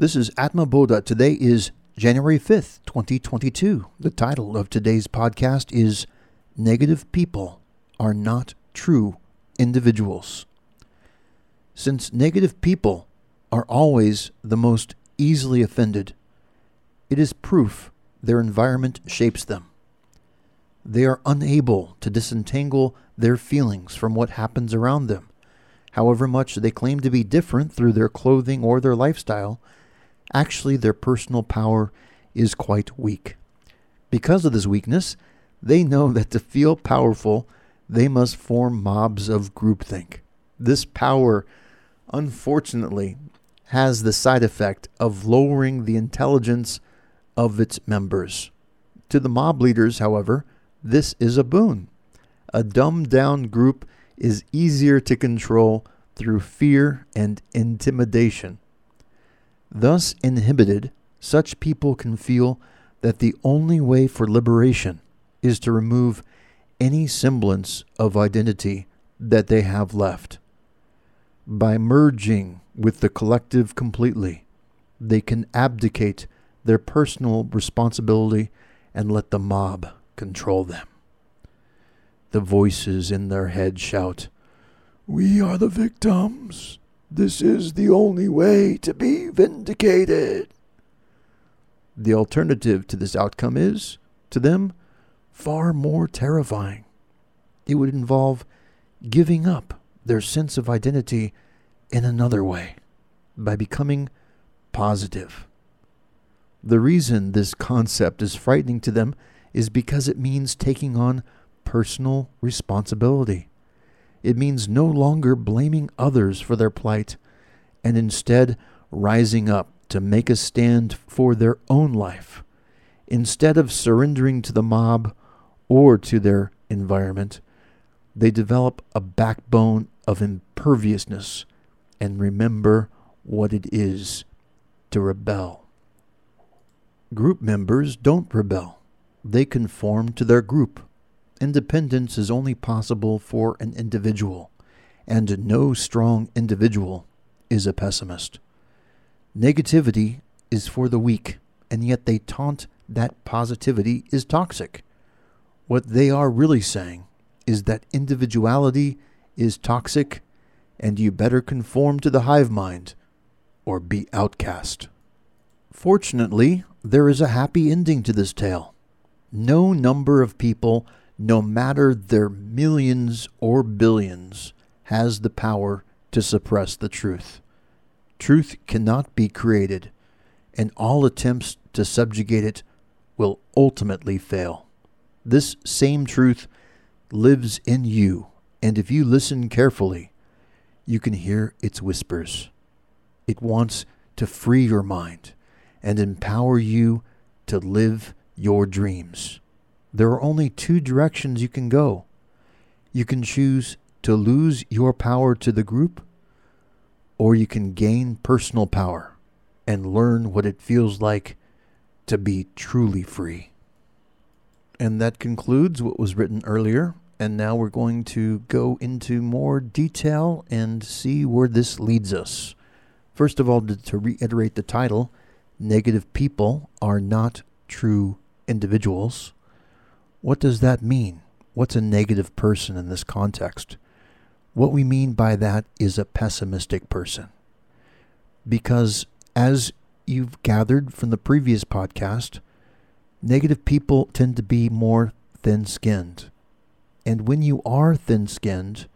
This is Atma Bodha. Today is January 5th, 2022. The title of today's podcast is Negative People Are Not True Individuals. Since negative people are always the most easily offended, it is proof their environment shapes them. They are unable to disentangle their feelings from what happens around them however much they claim to be different through their clothing or their lifestyle, actually their personal power is quite weak. Because of this weakness, they know that to feel powerful, they must form mobs of groupthink. This power, unfortunately, has the side effect of lowering the intelligence of its members. To the mob leaders, however, this is a boon. A dumbed down group is easier to control through fear and intimidation. Thus inhibited, such people can feel that the only way for liberation is to remove any semblance of identity that they have left. By merging with the collective completely, they can abdicate their personal responsibility and let the mob control them. The voices in their head shout, We are the victims. This is the only way to be vindicated. The alternative to this outcome is, to them, far more terrifying. It would involve giving up their sense of identity in another way by becoming positive. The reason this concept is frightening to them is because it means taking on personal responsibility. It means no longer blaming others for their plight and instead rising up to make a stand for their own life. Instead of surrendering to the mob or to their environment, they develop a backbone of imperviousness and remember what it is to rebel. Group members don't rebel, they conform to their group. Independence is only possible for an individual, and no strong individual is a pessimist. Negativity is for the weak, and yet they taunt that positivity is toxic. What they are really saying is that individuality is toxic, and you better conform to the hive mind or be outcast. Fortunately, there is a happy ending to this tale. No number of people no matter their millions or billions, has the power to suppress the truth. Truth cannot be created, and all attempts to subjugate it will ultimately fail. This same truth lives in you, and if you listen carefully, you can hear its whispers. It wants to free your mind and empower you to live your dreams. There are only two directions you can go. You can choose to lose your power to the group, or you can gain personal power and learn what it feels like to be truly free. And that concludes what was written earlier. And now we're going to go into more detail and see where this leads us. First of all, to, reiterate the title, Negative People Are Not True Individuals. What does that mean? What's a negative person in this context? What we mean by that is a pessimistic person. Because as you've gathered from the previous podcast, negative people tend to be more thin skinned. And when you are thin skinned,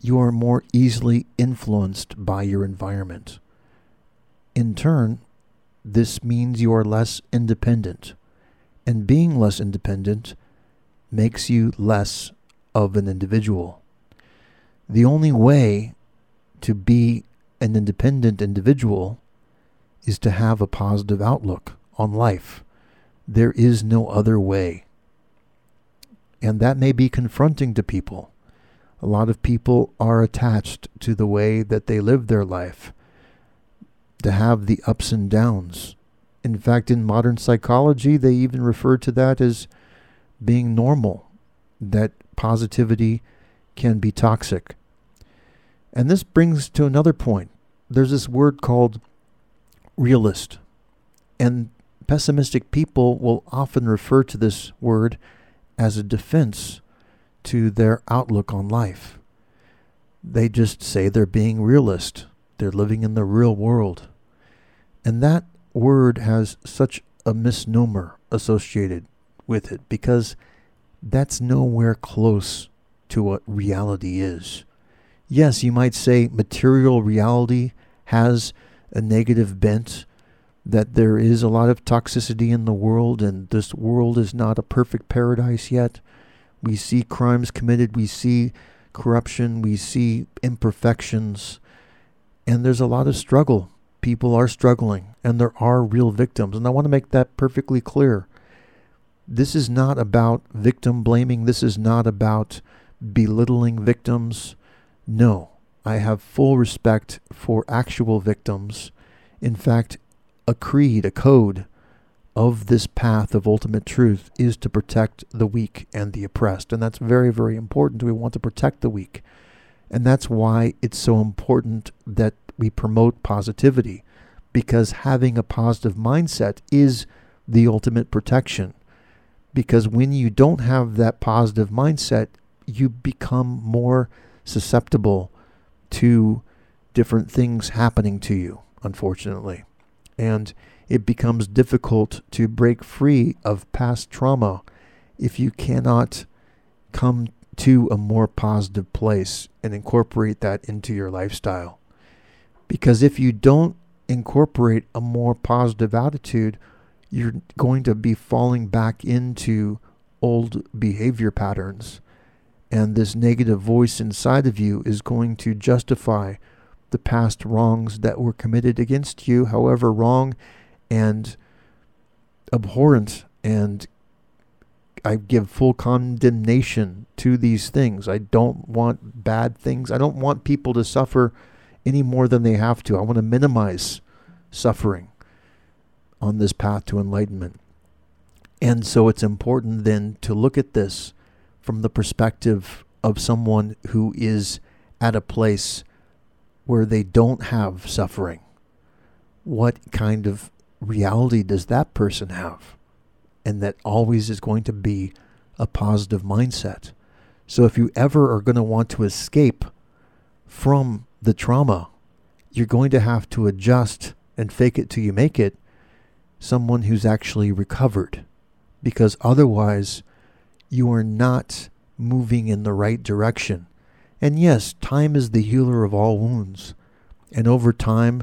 you are more easily influenced by your environment. In turn, this means you are less independent. And being less independent makes you less of an individual. The only way to be an independent individual is to have a positive outlook on life. There is no other way. And that may be confronting to people. A lot of people are attached to the way that they live their life, to have the ups and downs. In fact, in modern psychology, they even refer to that as being normal, that positivity can be toxic. And this brings to another point. There's this word called realist. And pessimistic people will often refer to this word as a defense to their outlook on life. They just say they're being realist. They're living in the real world. And that word has such a misnomer associated with it because that's nowhere close to what reality is. Yes, you might say material reality has a negative bent, that there is a lot of toxicity in the world, and this world is not a perfect paradise yet. We see crimes committed, we see corruption, we see imperfections, and there's a lot of struggle. People are struggling, and there are real victims. And I want to make that perfectly clear. This is not about victim blaming, this is not about belittling victims. No, I have full respect for actual victims. In fact, a creed, a code of this path of ultimate truth is to protect the weak and the oppressed. And that's very, very important. We want to protect the weak. And that's why it's so important that we promote positivity, because having a positive mindset is the ultimate protection. Because when you don't have that positive mindset, you become more susceptible to different things happening to you, unfortunately. And it becomes difficult to break free of past trauma if you cannot come to a more positive place and incorporate that into your lifestyle. Because if you don't incorporate a more positive attitude, you're going to be falling back into old behavior patterns. And this negative voice inside of you is going to justify the past wrongs that were committed against you, however wrong and abhorrent and I give full condemnation to these things. I don't want bad things. I don't want people to suffer any more than they have to. I want to minimize suffering on this path to enlightenment. And so it's important then to look at this from the perspective of someone who is at a place where they don't have suffering. What kind of reality does that person have? And that always is going to be a positive mindset. So if you ever are going to want to escape from the trauma, you're going to have to adjust and fake it till you make it someone who's actually recovered. Because otherwise, you are not moving in the right direction. And yes, time is the healer of all wounds. And over time,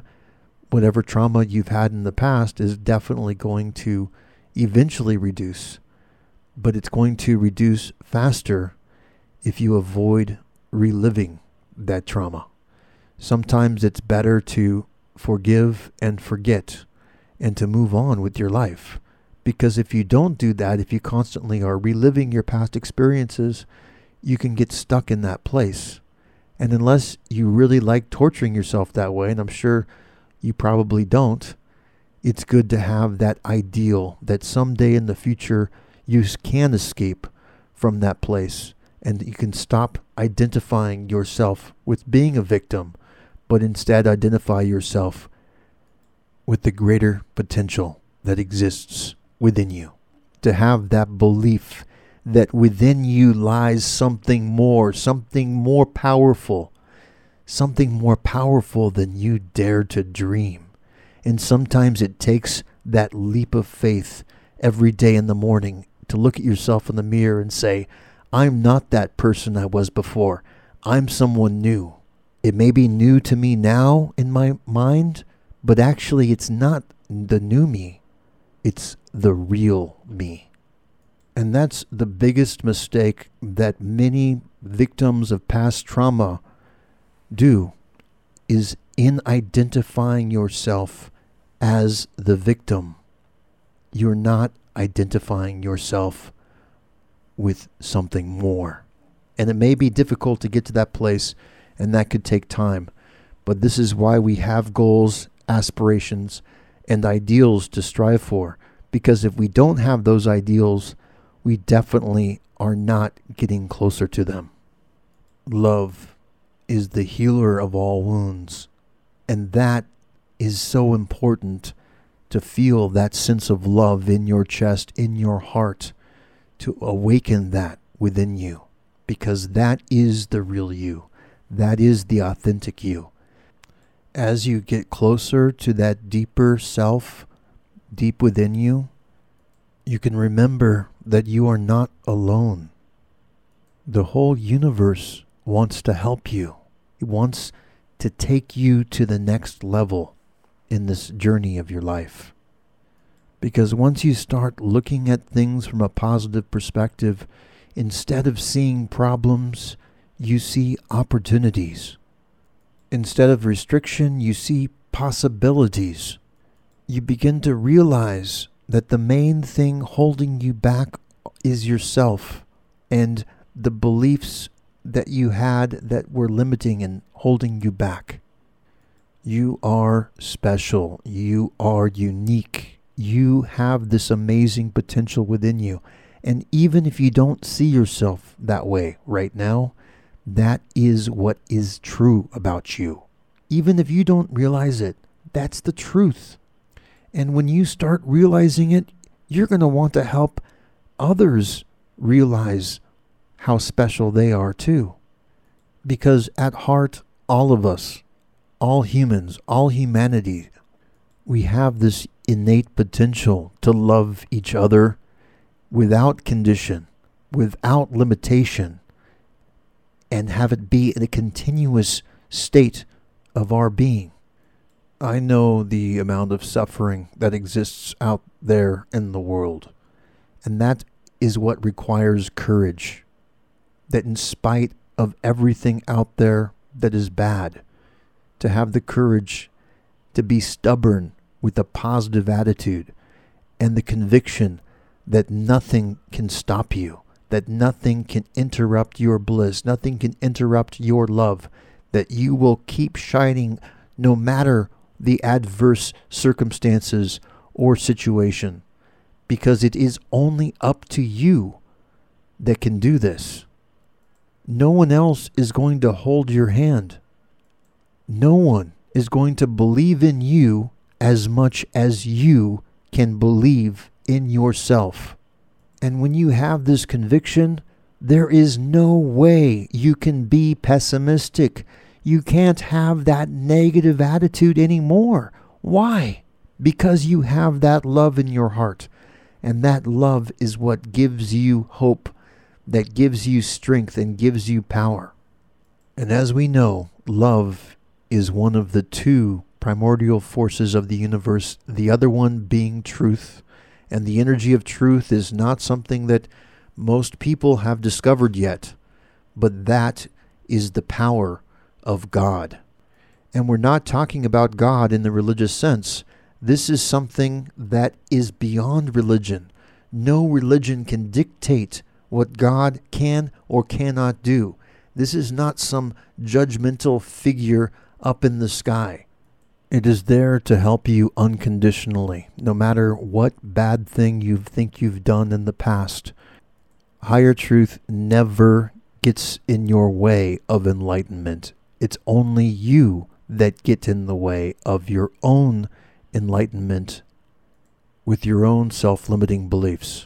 whatever trauma you've had in the past is definitely going to eventually reduce, but it's going to reduce faster if you avoid reliving that trauma. Sometimes it's better to forgive and forget and to move on with your life. Because if you don't do that, if you constantly are reliving your past experiences, you can get stuck in that place. And unless you really like torturing yourself that way, and I'm sure you probably don't. It's good to have that ideal that someday in the future you can escape from that place and you can stop identifying yourself with being a victim, but instead identify yourself with the greater potential that exists within you. To have that belief that within you lies something more, something more powerful something more powerful than you dare to dream. And sometimes it takes that leap of faith every day in the morning to look at yourself in the mirror and say, I'm not that person I was before. I'm someone new. It may be new to me now in my mind, but actually it's not the new me. It's the real me. And that's the biggest mistake that many victims of past trauma do is in identifying yourself as the victim. You're not identifying yourself with something more. And it may be difficult to get to that place, and that could take time. But this is why we have goals, aspirations, and ideals to strive for. Because if we don't have those ideals, we definitely are not getting closer to them. Love is the healer of all wounds. And that is so important to feel that sense of love in your chest, in your heart, to awaken that within you, because that is the real you. That is the authentic you. As you get closer to that deeper self, deep within you, you can remember that you are not alone. The whole universe wants to help you. It wants to take you to the next level in this journey of your life. Because once you start looking at things from a positive perspective, instead of seeing problems, you see opportunities. Instead of restriction, you see possibilities. You begin to realize that the main thing holding you back is yourself and the beliefs that you had that were limiting and holding you back. You are special. You are unique. You have this amazing potential within you. And even if you don't see yourself that way right now, that is what is true about you. Even if you don't realize it, that's the truth. And when you start realizing it, you're going to want to help others realize how special they are too. Because at heart, all of us, all humans, all humanity, we have this innate potential to love each other without condition, without limitation, and have it be in a continuous state of our being. I know the amount of suffering that exists out there in the world. And that is what requires courage. That in spite of everything out there that is bad, to have the courage to be stubborn with a positive attitude and the conviction that nothing can stop you, that nothing can interrupt your bliss, nothing can interrupt your love, that you will keep shining no matter the adverse circumstances or situation because it is only up to you that can do this. No one else is going to hold your hand. No one is going to believe in you as much as you can believe in yourself. And when you have this conviction, there is no way you can be pessimistic. You can't have that negative attitude anymore. Why? Because you have that love in your heart. And that love is what gives you hope, that gives you strength, and gives you power. And as we know, love is one of the two primordial forces of the universe, the other one being truth. And the energy of truth is not something that most people have discovered yet, but that is the power of God. And we're not talking about God in the religious sense. This is something that is beyond religion. No religion can dictate what God can or cannot do. This is not some judgmental figure up in the sky. It is there to help you unconditionally, no matter what bad thing you think you've done in the past. Higher truth never gets in your way of enlightenment. It's only you that get in the way of your own enlightenment with your own self limiting beliefs.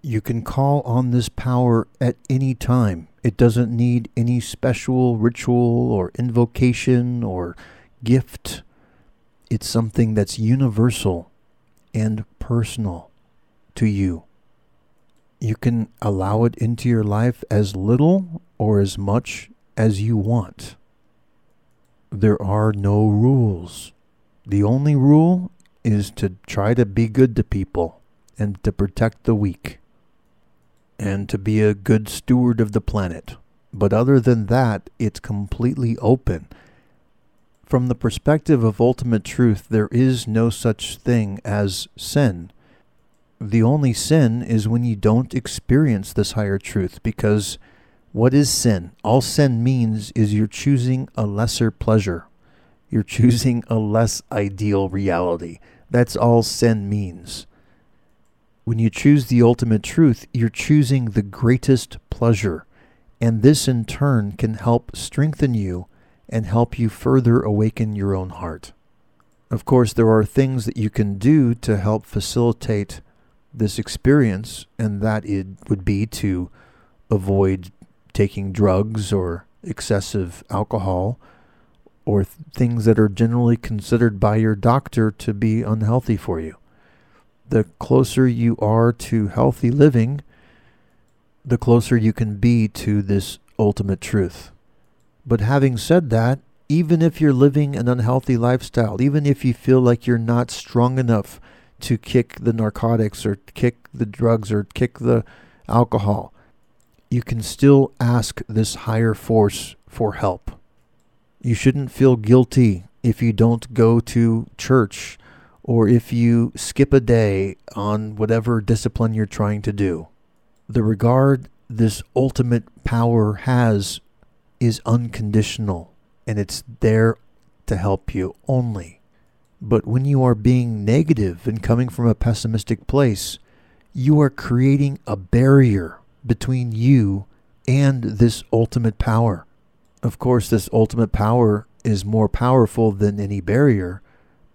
You can call on this power at any time. It doesn't need any special ritual or invocation or gift. It's something that's universal and personal to you. You can allow it into your life as little or as much as you want. There are no rules. The only rule is to try to be good to people and to protect the weak and to be a good steward of the planet. But other than that, it's completely open. From the perspective of ultimate truth, there is no such thing as sin. The only sin is when you don't experience this higher truth because what is sin? All sin means is you're choosing a lesser pleasure. You're choosing a less ideal reality. That's all sin means. When you choose the ultimate truth, you're choosing the greatest pleasure. And this in turn can help strengthen you and help you further awaken your own heart. Of course, there are things that you can do to help facilitate this experience, and that it would be to avoid taking drugs or excessive alcohol or th- things that are generally considered by your doctor to be unhealthy for you. The closer you are to healthy living, the closer you can be to this ultimate truth. But having said that, even if you're living an unhealthy lifestyle, even if you feel like you're not strong enough to kick the narcotics or kick the drugs or kick the alcohol, you can still ask this higher force for help. You shouldn't feel guilty if you don't go to church or if you skip a day on whatever discipline you're trying to do. The regard this ultimate power has is unconditional and it's there to help you only. But when you are being negative and coming from a pessimistic place, you are creating a barrier between you and this ultimate power. Of course, this ultimate power is more powerful than any barrier,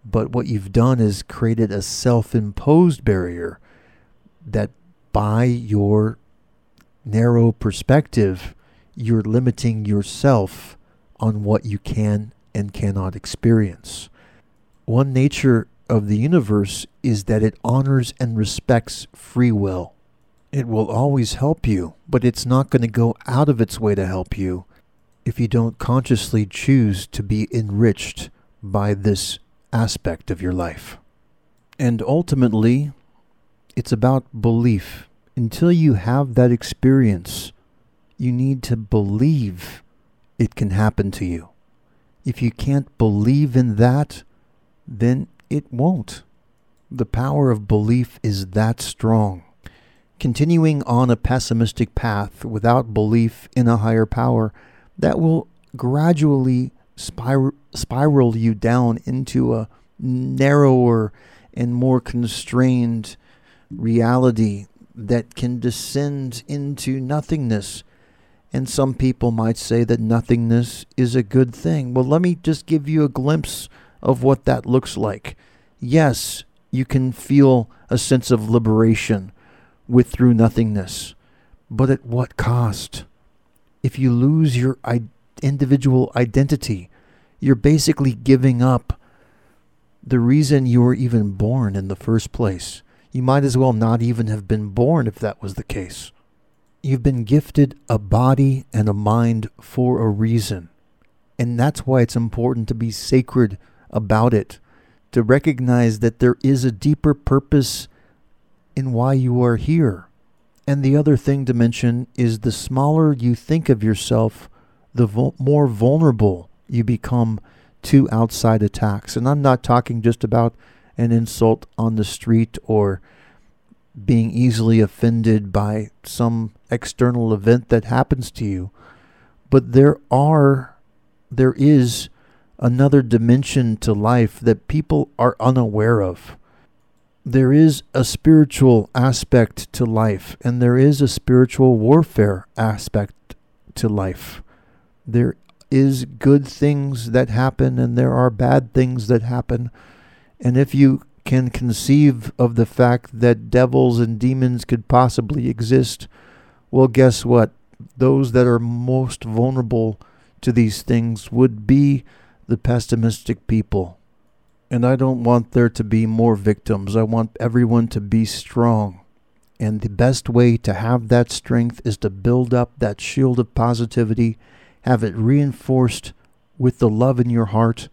but what you've done is created a self imposed barrier that by your narrow perspective, you're limiting yourself on what you can and cannot experience. One nature of the universe is that it honors and respects free will. It will always help you, but it's not going to go out of its way to help you if you don't consciously choose to be enriched by this aspect of your life. And ultimately, it's about belief. Until you have that experience, you need to believe it can happen to you. If you can't believe in that, then it won't. The power of belief is that strong. Continuing on a pessimistic path without belief in a higher power, that will gradually spiral, spiral you down into a narrower and more constrained reality that can descend into nothingness. And some people might say that nothingness is a good thing. Well, let me just give you a glimpse of what that looks like. Yes, you can feel a sense of liberation with through nothingness, but at what cost? If you lose your individual identity, you're basically giving up the reason you were even born in the first place. You might as well not even have been born if that was the case. You've been gifted a body and a mind for a reason. And that's why it's important to be sacred about it, to recognize that there is a deeper purpose in why you are here. And the other thing to mention is the smaller you think of yourself, the more vulnerable you become to outside attacks. And I'm not talking just about an insult on the street or being easily offended by some external event that happens to you. But there are, there is another dimension to life that people are unaware of. There is a spiritual aspect to life, and there is a spiritual warfare aspect to life. There is good things that happen and there are bad things that happen. And if you can conceive of the fact that devils and demons could possibly exist, well, guess what? Those that are most vulnerable to these things would be the pessimistic people. And I don't want there to be more victims. I want everyone to be strong. And the best way to have that strength is to build up that shield of positivity have it reinforced with the love in your heart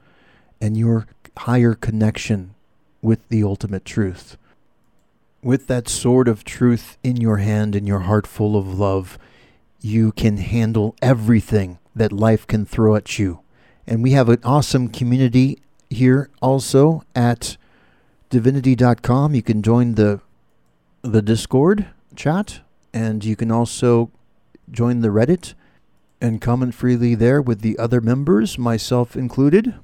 and your higher connection with the ultimate truth. With that sword of truth in your hand and your heart full of love, you can handle everything that life can throw at you. And we have an awesome community here also at divinity.com. You can join the the Discord chat and you can also join the Reddit and comment freely there with the other members, myself included.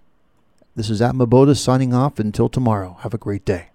This is Atma Bodha signing off until tomorrow. Have a great day.